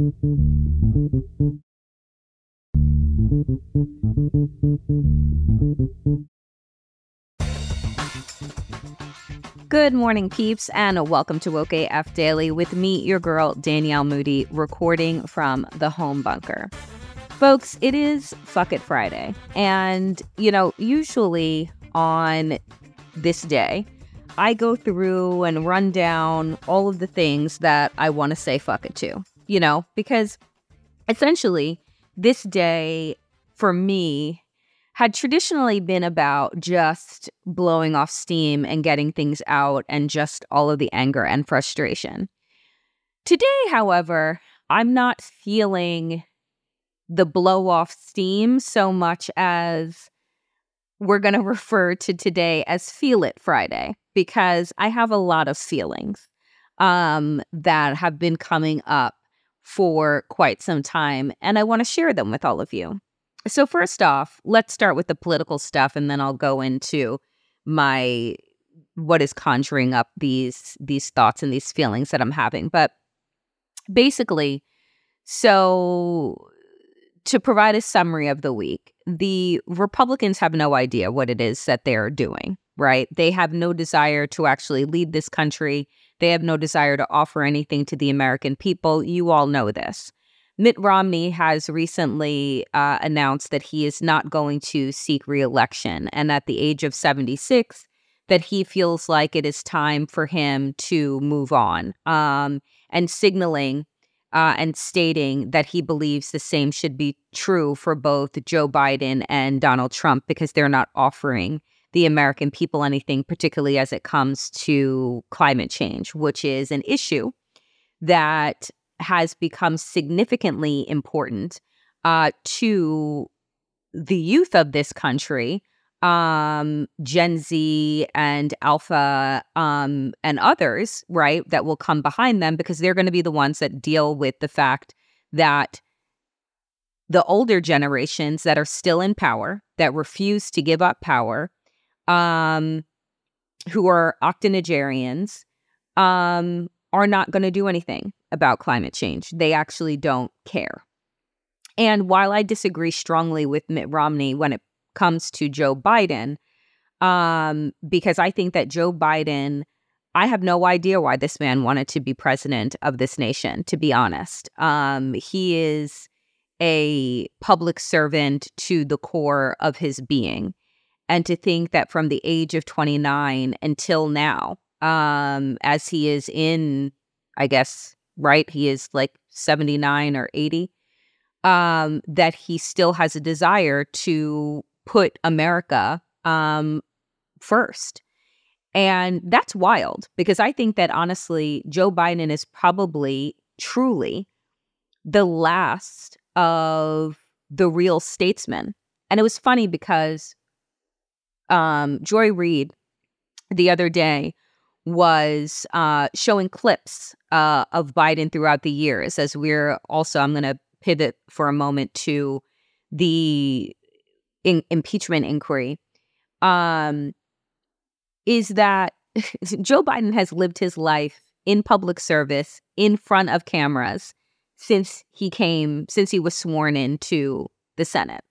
Good morning, peeps, and welcome to Woke Daily with me, your girl, Danielle Moodie, recording from the home bunker. Folks, it is Fuck It Friday. And, you know, usually on this day, I go through and run down all of the things that I want to say fuck it to, you know, because essentially this day for me had traditionally been about just blowing off steam and getting things out and just all of the anger and frustration. Today, however, I'm not feeling the blow off steam so much as we're going to refer to today as Feel It Friday because I have a lot of feelings um, that have been coming up for quite some time, and I want to share them with all of you. So, first off, let's start with the political stuff, and then I'll go into my what is conjuring up these these thoughts and these feelings that I'm having. But basically, so to provide a summary of the week, the Republicans have no idea what it is that they're doing, right? They have no desire to actually lead this country. They have no desire to offer anything to the American people. You all know this. Mitt Romney has recently uh, announced that he is not going to seek reelection. And at the age of 76, that he feels like it is time for him to move on um, and signaling uh, and stating that he believes the same should be true for both Joe Biden and Donald Trump because they're not offering the American people anything, particularly as it comes to climate change, which is an issue that has become significantly important uh, to the youth of this country, um, Gen Z and Alpha um, and others, right, that will come behind them because they're going to be the ones that deal with the fact that the older generations that are still in power, that refuse to give up power, um, who are octogenarians, um, are not going to do anything about climate change. They actually don't care. And while I disagree strongly with Mitt Romney when it comes to Joe Biden, um, because I think that Joe Biden, I have no idea why this man wanted to be president of this nation, to be honest. Um, he is a public servant to the core of his being. And to think that from the age of 29 until now, um, as he is in, I guess, right? He is like 79 or 80. Um, that he still has a desire to put America um, first. And that's wild because I think that honestly, Joe Biden is probably truly the last of the real statesmen. And it was funny because um, Joy Reid the other day was uh, showing clips uh, of Biden throughout the years. As we're also, I'm going to pivot for a moment to the in- impeachment inquiry. Um, is that Joe Biden has lived his life in public service in front of cameras since he came, since he was sworn into the Senate.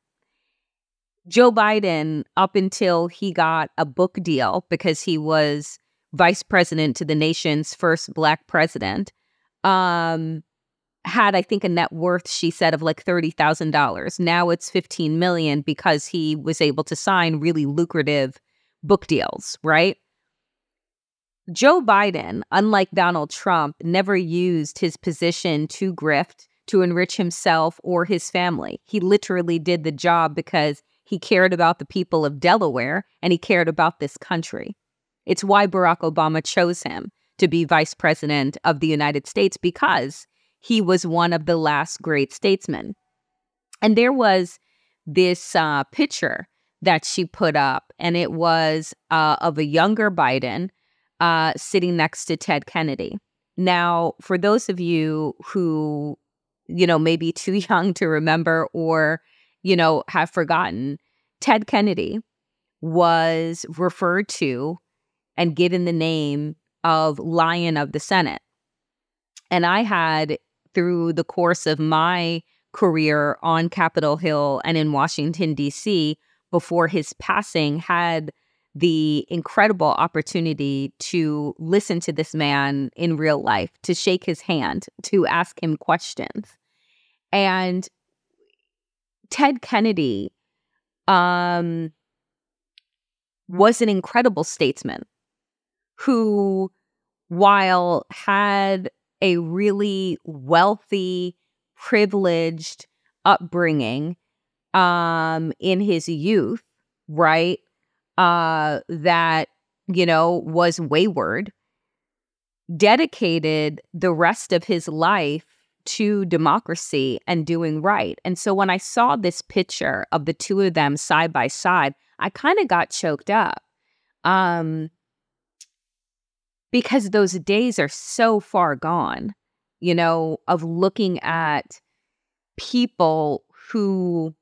Joe Biden, up until he got a book deal because he was vice president to the nation's first black president, um, had I think a net worth she said of like thirty thousand dollars. Now it's fifteen million because he was able to sign really lucrative book deals, right? Joe Biden, unlike Donald Trump, never used his position to grift, to enrich himself or his family. He literally did the job because he cared about the people of Delaware and he cared about this country. It's why Barack Obama chose him to be vice president of the United States because he was one of the last great statesmen. And there was this uh, picture that she put up, and it was uh, of a younger Biden uh, sitting next to Ted Kennedy. Now, for those of you who, you know, may be too young to remember or, you know, have forgotten, Ted Kennedy was referred to and given the name of Lion of the Senate. And I had, through the course of my career on Capitol Hill and in Washington, D.C., before his passing, had the incredible opportunity to listen to this man in real life, to shake his hand, to ask him questions. And Ted Kennedy um, was an incredible statesman who, while had a really wealthy, privileged upbringing um, in his youth, right? uh, that, you know, was wayward, dedicated the rest of his life to democracy and doing right. And so when I saw this picture of the two of them side by side, I kind of got choked up. Um, because those days are so far gone, you know, of looking at people who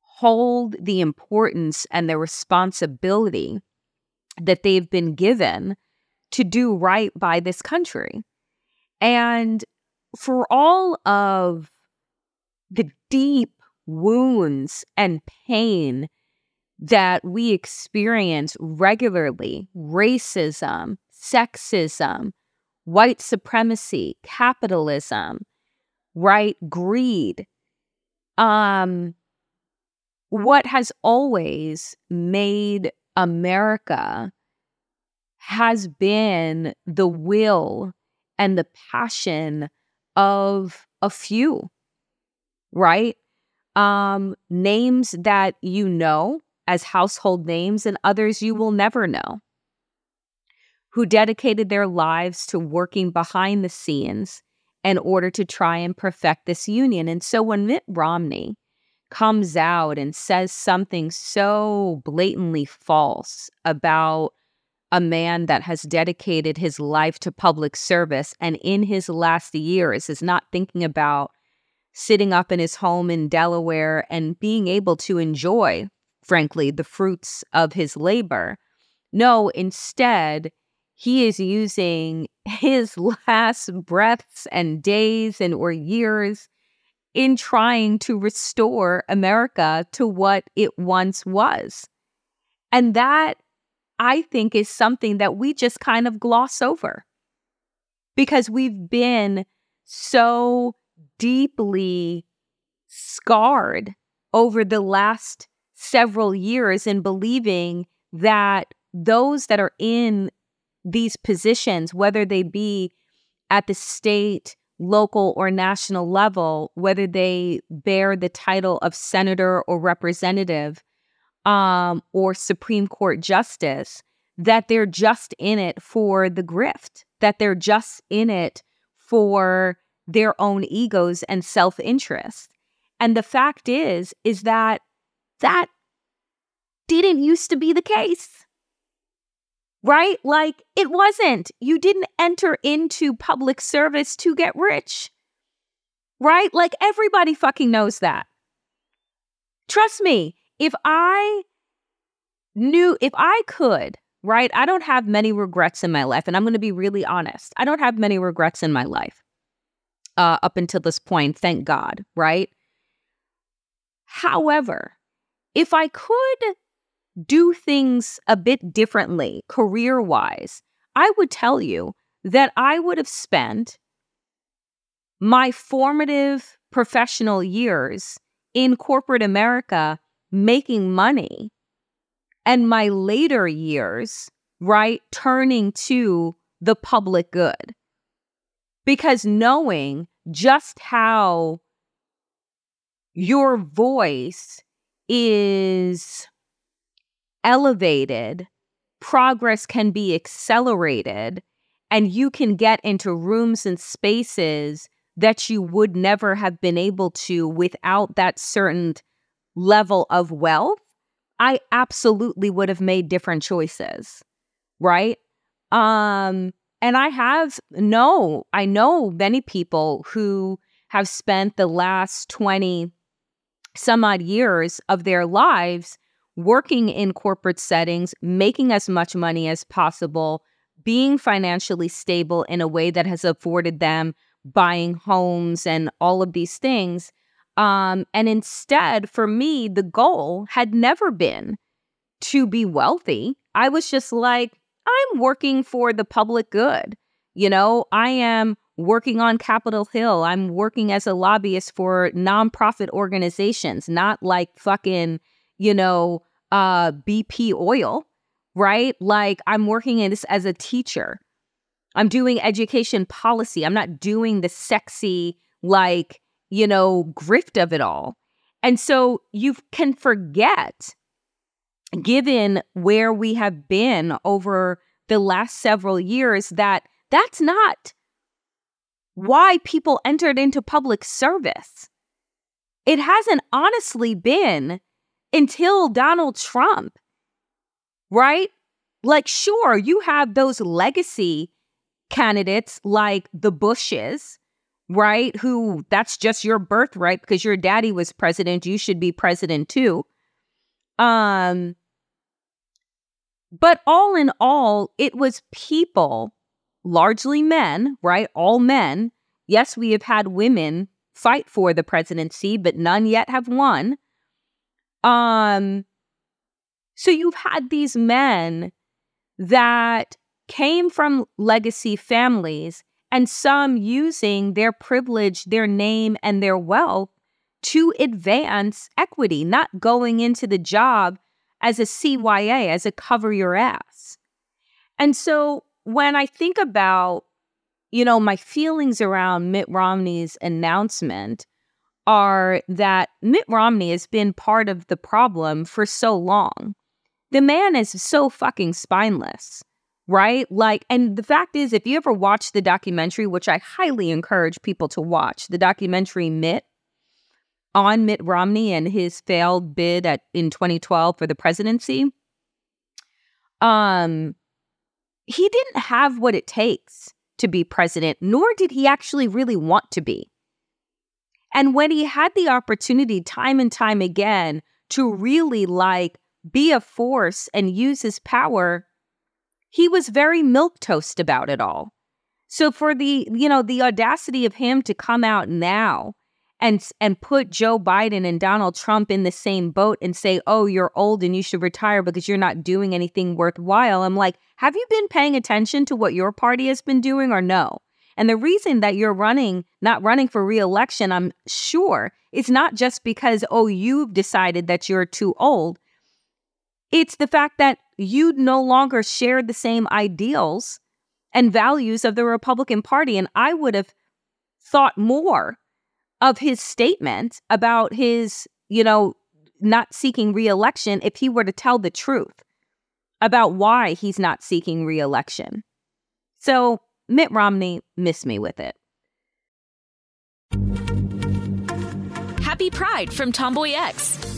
hold the importance and the responsibility that they've been given to do right by this country. And for all of the deep wounds and pain that we experience regularly racism, sexism, white supremacy, capitalism, right? Greed. Um, what has always made America has been the will and the passion of a few, right? Um, names that you know as household names and others you will never know, who dedicated their lives to working behind the scenes in order to try and perfect this union. And so when Mitt Romney comes out and says something so blatantly false about a man that has dedicated his life to public service and in his last years is not thinking about sitting up in his home in Delaware and being able to enjoy, frankly, the fruits of his labor. No, instead, he is using his last breaths and days and or years in trying to restore America to what it once was. And that, I think, is something that we just kind of gloss over. Because we've been so deeply scarred over the last several years in believing that those that are in these positions, whether they be at the state, local or national level, whether they bear the title of senator or representative um, or Supreme Court justice, that they're just in it for the grift, that they're just in it for their own egos and self interest. And the fact is, is that that didn't used to be the case. right? Like it wasn't. You didn't enter into public service to get rich, right? Like everybody fucking knows that. Trust me, if I knew, if I could, right? I don't have many regrets in my life. And I'm going to be really honest. I don't have many regrets in my life uh, up until this point, thank God, right? However, if I could do things a bit differently career wise, I would tell you that I would have spent my formative professional years in corporate America making money and my later years, right, turning to the public good. Because knowing just how your voice is elevated, progress can be accelerated, and you can get into rooms and spaces that you would never have been able to without that certain level of wealth, I absolutely would have made different choices. Right? Um and I have no, I know many people who have spent the last 20 some odd years of their lives working in corporate settings, making as much money as possible, being financially stable in a way that has afforded them buying homes and all of these things. Um, and instead, for me, the goal had never been to be wealthy. I was just like, I'm working for the public good. You know, I am working on Capitol Hill. I'm working as a lobbyist for nonprofit organizations, not like fucking, you know, uh, BP oil, right? Like I'm working in this as a teacher. I'm doing education policy. I'm not doing the sexy, like, you know, grift of it all. And so you can forget, given where we have been over the last several years, that that's not why people entered into public service. It hasn't honestly been until Donald Trump, right? Like, sure, you have those legacy candidates like the Bushes, right? Who that's just your birthright because your daddy was president. You should be president too. Um, but all in all, it was people largely men, right? All men. Yes, we have had women fight for the presidency, but none yet have won. Um, so you've had these men that came from legacy families and some using their privilege, their name, and their wealth to advance equity, not going into the job as a CYA, as a cover your ass. And so when I think about, you know, my feelings around Mitt Romney's announcement are that Mitt Romney has been part of the problem for so long. The man is so fucking spineless, right? Like, and the fact is, if you ever watch the documentary, which I highly encourage people to watch, the documentary Mitt on Mitt Romney and his failed bid at in 2012 for the presidency. Um, he didn't have what it takes to be president, nor did he actually really want to be. And when he had the opportunity time and time again to really like be a force and use his power, he was very milk toast about it all. So for the, you know, the audacity of him to come out now and and put Joe Biden and Donald Trump in the same boat and say, "Oh, you're old and you should retire because you're not doing anything worthwhile." I'm like, "Have you been paying attention to what your party has been doing or no?" And the reason that you're running, not running for reelection, I'm sure, it's not just because, oh, you've decided that you're too old. It's the fact that you no longer share the same ideals and values of the Republican Party. And I would have thought more of his statement about his, you know, not seeking reelection if he were to tell the truth about why he's not seeking reelection. So Mitt Romney missed me with it. Happy Pride from Tomboy X,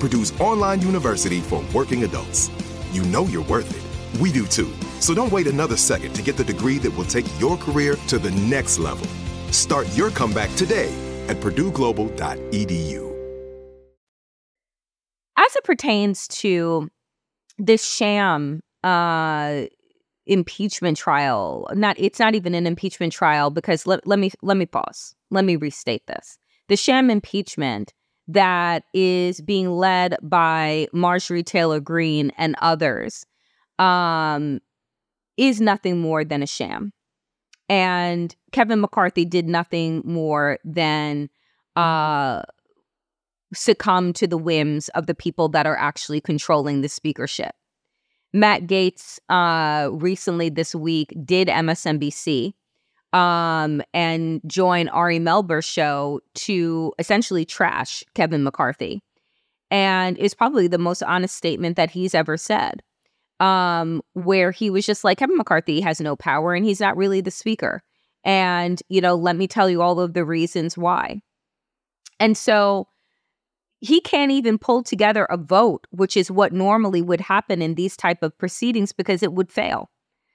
Purdue's online university for working adults. You know you're worth it. We do too. So don't wait another second to get the degree that will take your career to the next level. Start your comeback today at purdueglobal.edu. As it pertains to this sham uh, impeachment trial, not it's not even an impeachment trial because let, let me let me pause. Let me restate this. The sham impeachment that is being led by Marjorie Taylor Greene and others um, is nothing more than a sham. And Kevin McCarthy did nothing more than uh, succumb to the whims of the people that are actually controlling the speakership. Matt Gaetz uh, recently this week did MSNBC um, and join Ari Melber's show to essentially trash Kevin McCarthy. And it's probably the most honest statement that he's ever said, um, where he was just like, Kevin McCarthy has no power and he's not really the speaker. And, you know, let me tell you all of the reasons why. And so he can't even pull together a vote, which is what normally would happen in these type of proceedings because it would fail.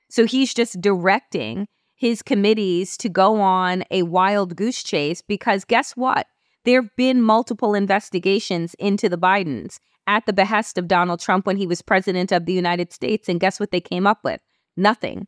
So he's just directing his committees to go on a wild goose chase because guess what? There have been multiple investigations into the Bidens at the behest of Donald Trump when he was president of the United States. And guess what they came up with? Nothing,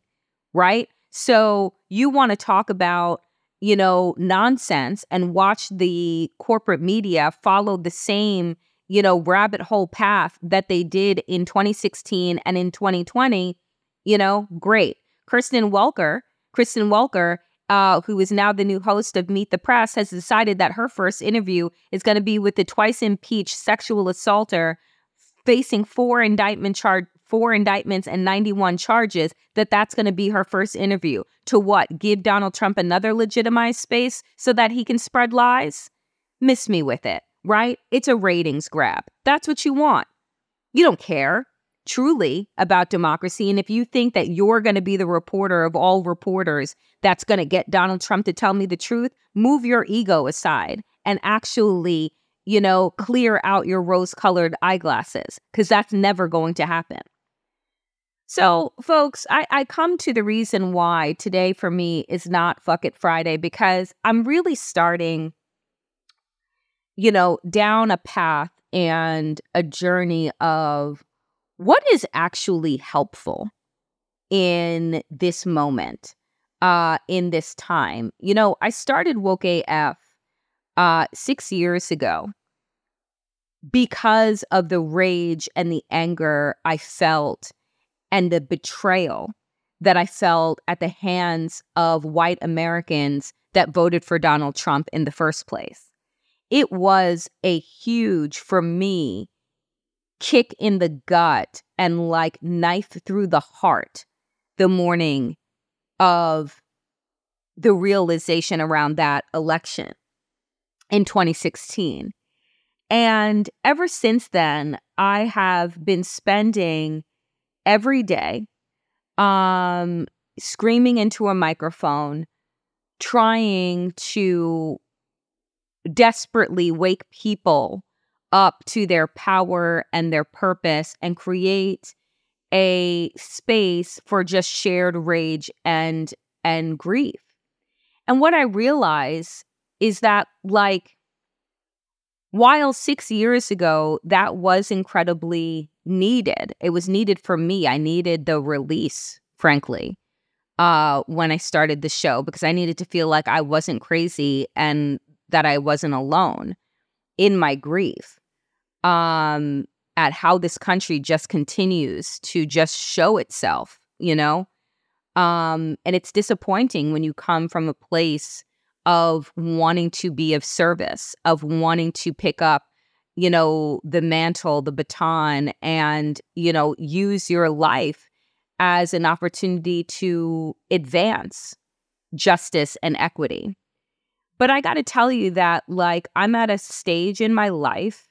right? So you want to talk about, you know, nonsense and watch the corporate media follow the same, you know, rabbit hole path that they did in 2016 and in 2020, you know, great. Kristen Welker Kristen Welker, uh, who is now the new host of Meet the Press, has decided that her first interview is going to be with the twice impeached sexual assaulter facing four indictment charge four indictments and 91 charges that that's going to be her first interview. To what? Give donald trump another legitimized space so that he can spread lies? Miss me with it right? It's a ratings grab. That's what you want. You don't care truly about democracy. And if you think that you're going to be the reporter of all reporters that's going to get Donald Trump to tell me the truth, move your ego aside and actually, you know, clear out your rose colored eyeglasses because that's never going to happen. So, folks, I, I come to the reason why today for me is not Fuck It Friday because I'm really starting, you know, down a path and a journey of what is actually helpful in this moment, uh, in this time? You know, I started Woke AF uh, six years ago because of the rage and the anger I felt and the betrayal that I felt at the hands of white Americans that voted for Donald Trump in the first place. It was a huge, for me, kick in the gut and like knife through the heart the morning of the realization around that election in 2016. And ever since then, I have been spending every day um, screaming into a microphone, trying to desperately wake people up to their power and their purpose and create a space for just shared rage and and grief. And what I realize is that like while 6 years ago that was incredibly needed. It was needed for me. I needed the release, frankly. Uh when I started the show because I needed to feel like I wasn't crazy and that I wasn't alone in my grief. Um at how this country just continues to just show itself, you know? Um, and it's disappointing when you come from a place of wanting to be of service, of wanting to pick up, you know, the mantle, the baton, and, you know, use your life as an opportunity to advance justice and equity. But I got to tell you that, like, I'm at a stage in my life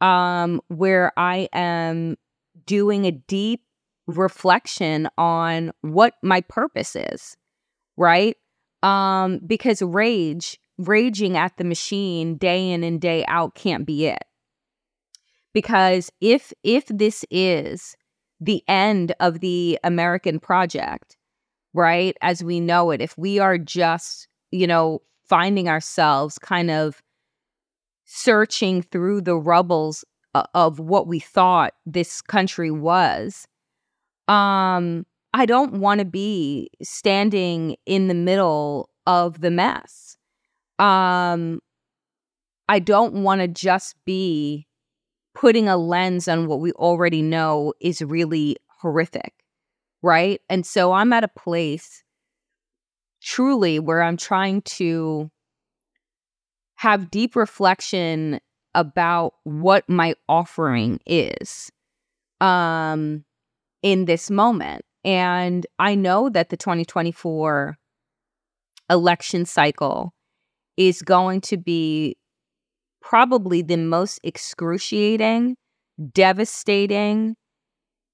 um, where I am doing a deep reflection on what my purpose is, right? Um, because rage, raging at the machine day in and day out can't be it. Because if if this is the end of the American project, right, as we know it, if we are just, you know, finding ourselves kind of searching through the rubbles of what we thought this country was um i don't want to be standing in the middle of the mess. Um i don't want to just be putting a lens on what we already know is really horrific right? And so i'm at a place truly where i'm trying to have deep reflection about what my offering is um in this moment. And i know that the 2024 election cycle is going to be probably the most excruciating devastating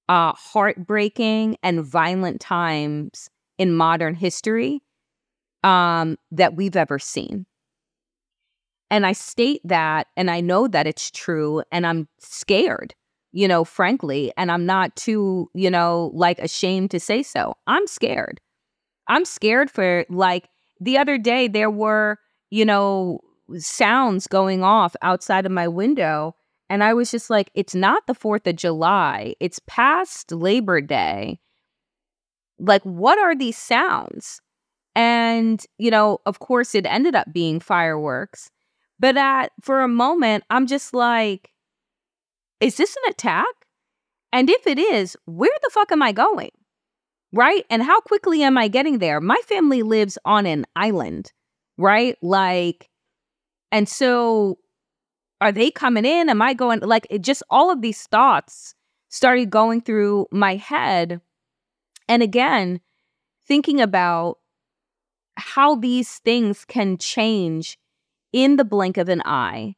uh heartbreaking and violent times in modern history um that we've ever seen and I state that, and I know that it's true, and I'm scared, you know, frankly, and I'm not too, you know, like ashamed to say so. I'm scared. I'm scared for like the other day, there were, you know, sounds going off outside of my window. And I was just like, it's not the 4th of July, it's past Labor Day. Like, what are these sounds? And, you know, of course, it ended up being fireworks. But at for a moment, I'm just like, is this an attack? And if it is, where the fuck am I going? Right? And how quickly am I getting there? My family lives on an island, right? Like, and so are they coming in? Am I going? Like, it just all of these thoughts started going through my head. And again, thinking about how these things can change in the blink of an eye.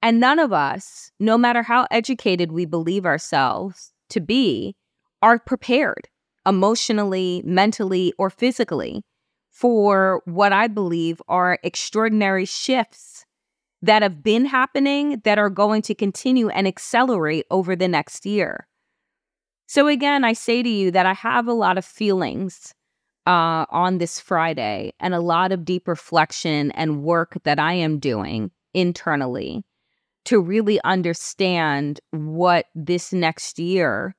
And none of us, no matter how educated we believe ourselves to be, are prepared emotionally, mentally, or physically for what I believe are extraordinary shifts that have been happening that are going to continue and accelerate over the next year. So, again, I say to you that I have a lot of feelings uh, on this Friday and a lot of deep reflection and work that I am doing internally to really understand what this next year,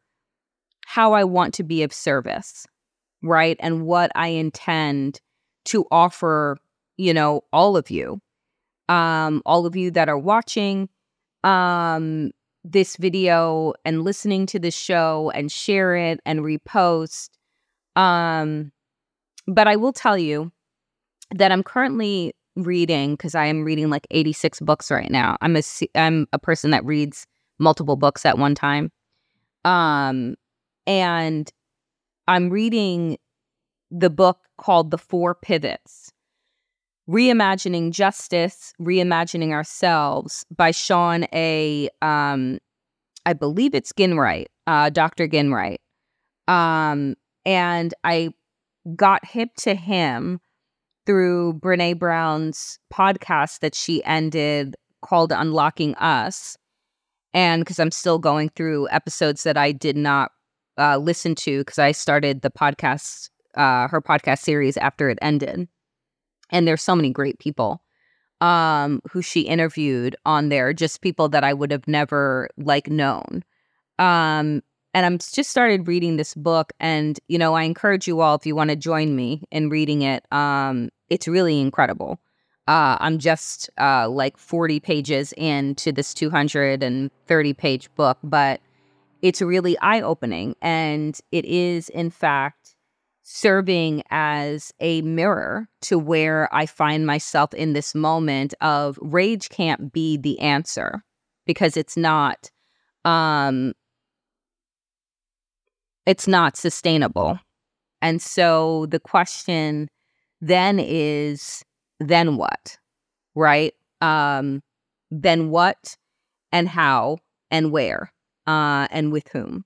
how I want to be of service, right? And what I intend to offer, you know, all of you, um, all of you that are watching um, this video and listening to the show and share it and repost. Um, but I will tell you that I'm currently reading because I am reading like 86 books right now. I'm a I'm a person that reads multiple books at one time. Um and I'm reading the book called The Four Pivots Reimagining Justice, Reimagining Ourselves by Shawn A. Um, I believe it's Ginwright, uh, Dr. Ginwright. Um, and I got hip to him through Brene Brown's podcast that she ended called Unlocking Us. And because I'm still going through episodes that I did not uh, listen to because I started the podcast, uh, her podcast series after it ended. And there's so many great people um, who she interviewed on there, just people that I would have never like known. Um, and I'm just started reading this book, and you know, I encourage you all if you want to join me in reading it. Um, it's really incredible. Uh, I'm just uh, like 40 pages into this 230 page book, but it's really eye opening. And it is, in fact, serving as a mirror to where I find myself in this moment of rage can't be the answer because it's not. Um, it's not sustainable. And so the question then is then what? Right? Um, then what and how and where uh, and with whom.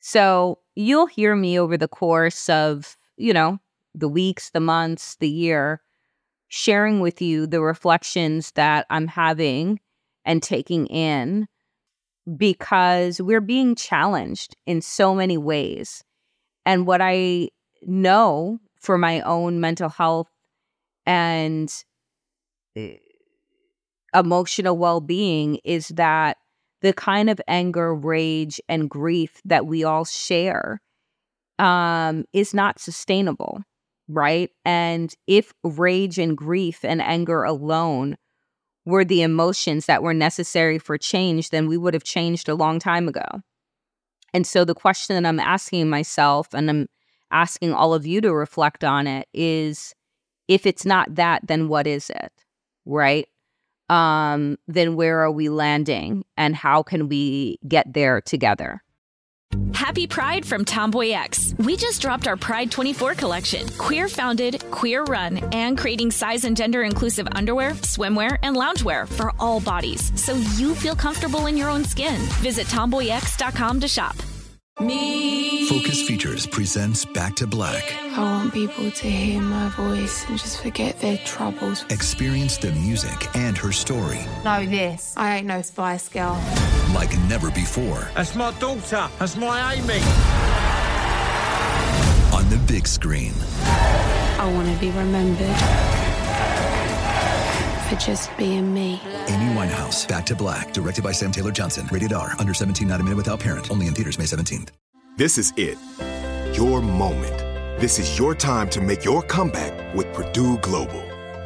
So you'll hear me over the course of, you know, the weeks, the months, the year, sharing with you the reflections that I'm having and taking in because we're being challenged in so many ways. And what I know for my own mental health and eh, emotional well being is that the kind of anger, rage, and grief that we all share um, is not sustainable, right? And if rage and grief and anger alone were the emotions that were necessary for change, then we would have changed a long time ago. And so the question that I'm asking myself, and I'm asking all of you to reflect on it, is if it's not that, then what is it? Right? Um, then where are we landing and how can we get there together? Happy Pride from Tomboy X. We just dropped our Pride 24 collection. Queer founded, queer run, and creating size and gender inclusive underwear, swimwear, and loungewear for all bodies so you feel comfortable in your own skin. Visit tomboyx.com to shop. Me. Focus Features presents Back to Black. I want people to hear my voice and just forget their troubles. Experience the music and her story. Know this. I ain't no Spice Girl. Like never before. That's my daughter. That's my Amy. On the big screen. I want to be remembered for just being me. Amy Winehouse, Back to Black, directed by Sam Taylor Johnson. Rated R, under 17, not a minute without parent. Only in theaters May 17th. This is it. Your moment. This is your time to make your comeback with Purdue Global.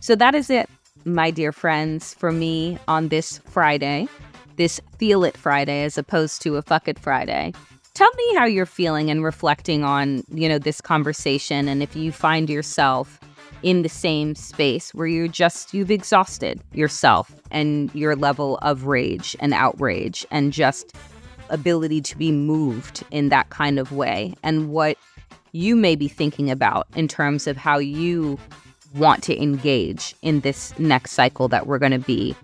So that is it, my dear friends, for me on this Friday, this Feel It Friday as opposed to a Fuck It Friday. Tell me how you're feeling and reflecting on, you know, this conversation and if you find yourself in the same space where you're just you've exhausted yourself and your level of rage and outrage and just ability to be moved in that kind of way and what you may be thinking about in terms of how you want to engage in this next cycle that we're going to be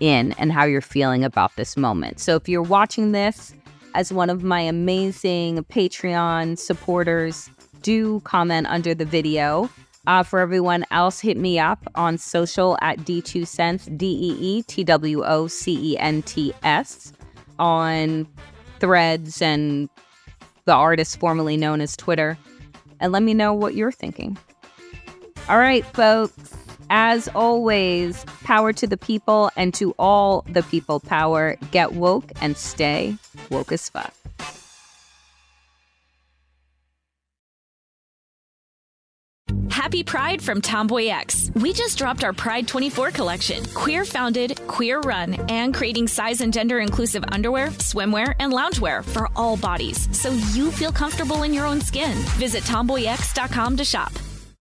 in and how you're feeling about this moment. So if you're watching this as one of my amazing Patreon supporters, do comment under the video. Uh, for everyone else, hit me up on social at DeeTwoCents, D E E T W O C E N T S, on threads and the artist formerly known as Twitter. And let me know what you're thinking. All right, folks. As always, power to the people and to all the people power. Get woke and stay woke as fuck. Happy Pride from TomboyX. We just dropped our Pride 24 collection. Queer founded, queer run, and creating size and gender inclusive underwear, swimwear, and loungewear for all bodies so you feel comfortable in your own skin. Visit tomboyx.com to shop.